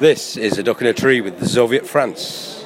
This is a duck in a tree with the Zoviet France.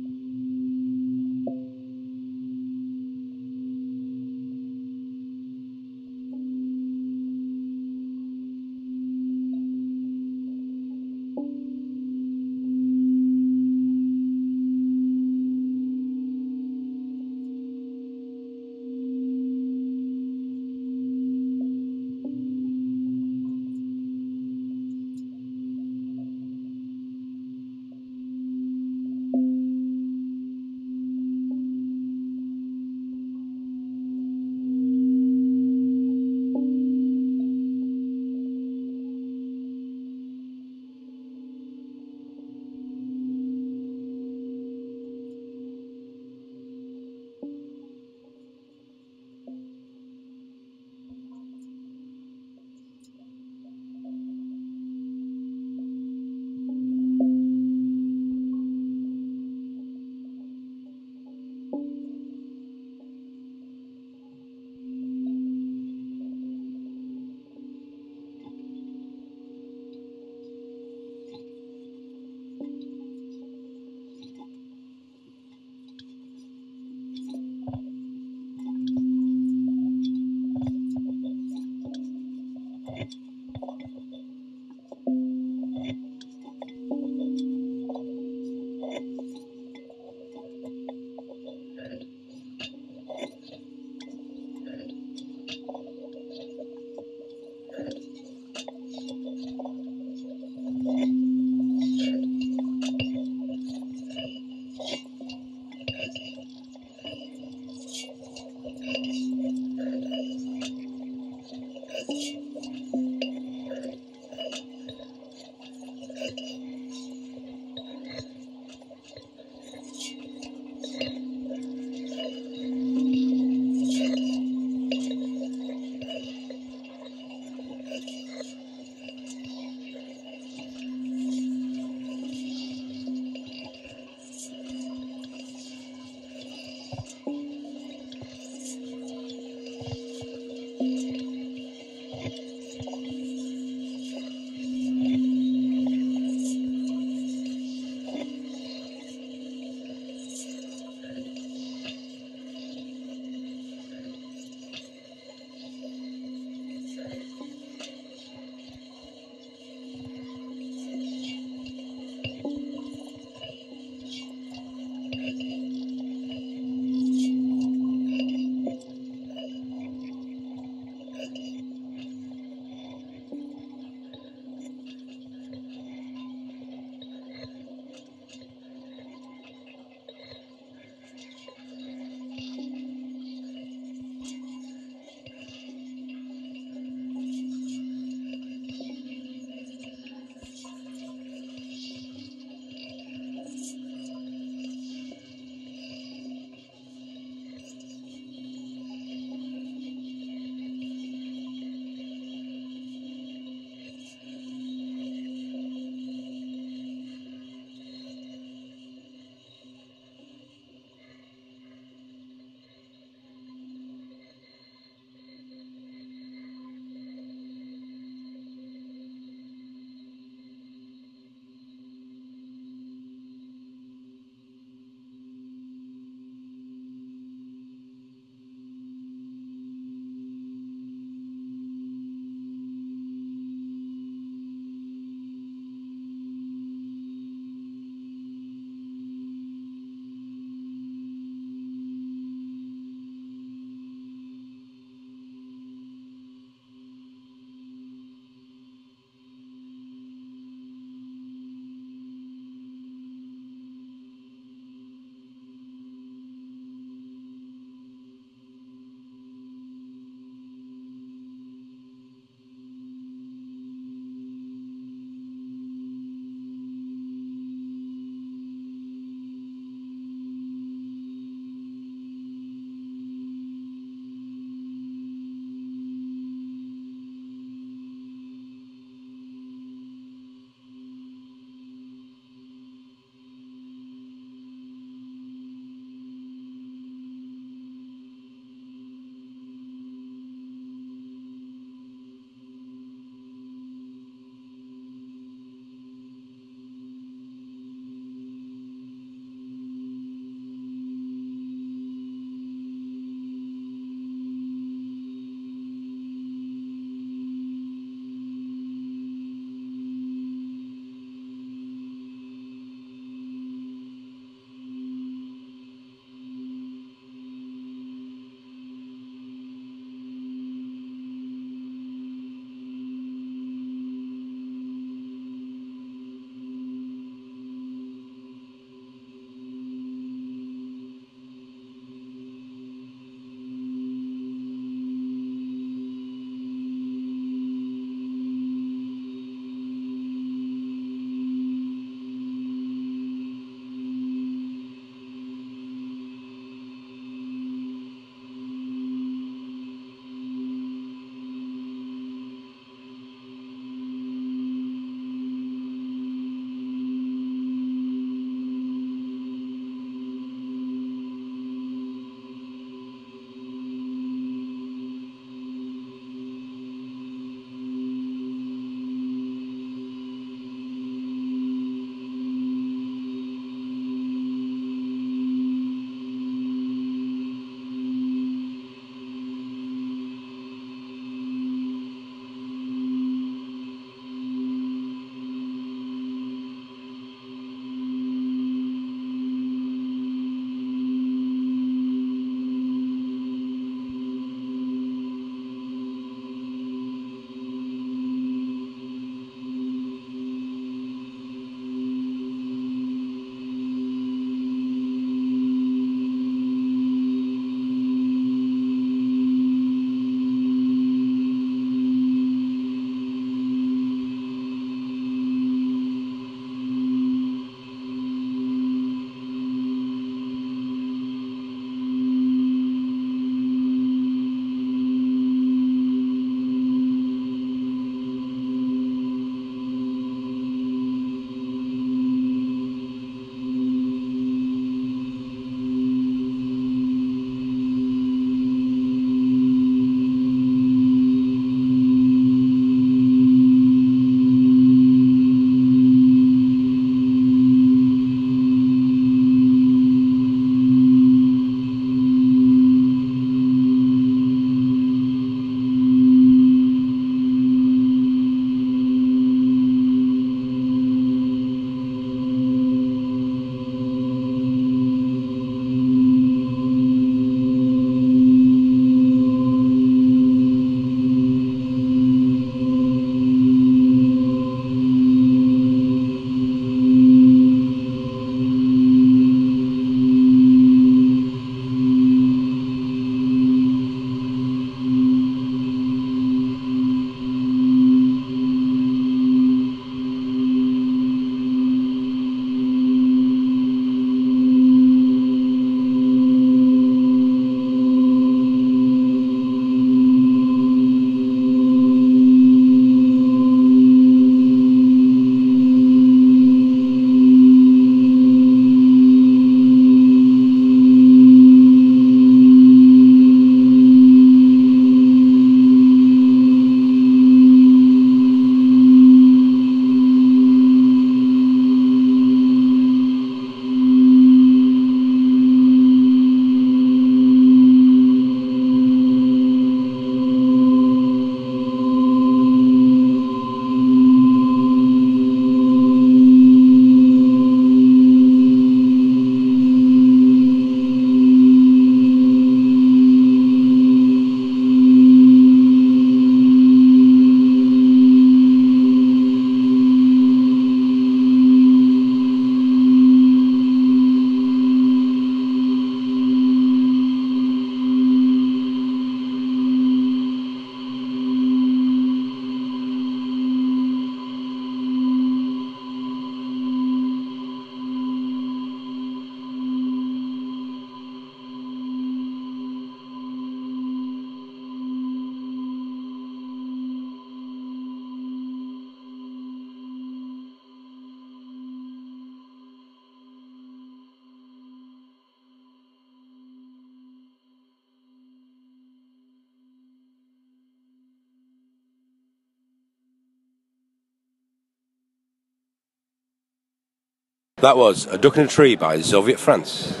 That was A Duck in a Tree by Zoviet France.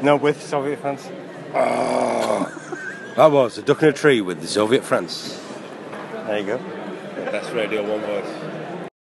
No, with Zoviet France. Ah. That was A Duck in a Tree with Zoviet France. There you go. That's radio one voice.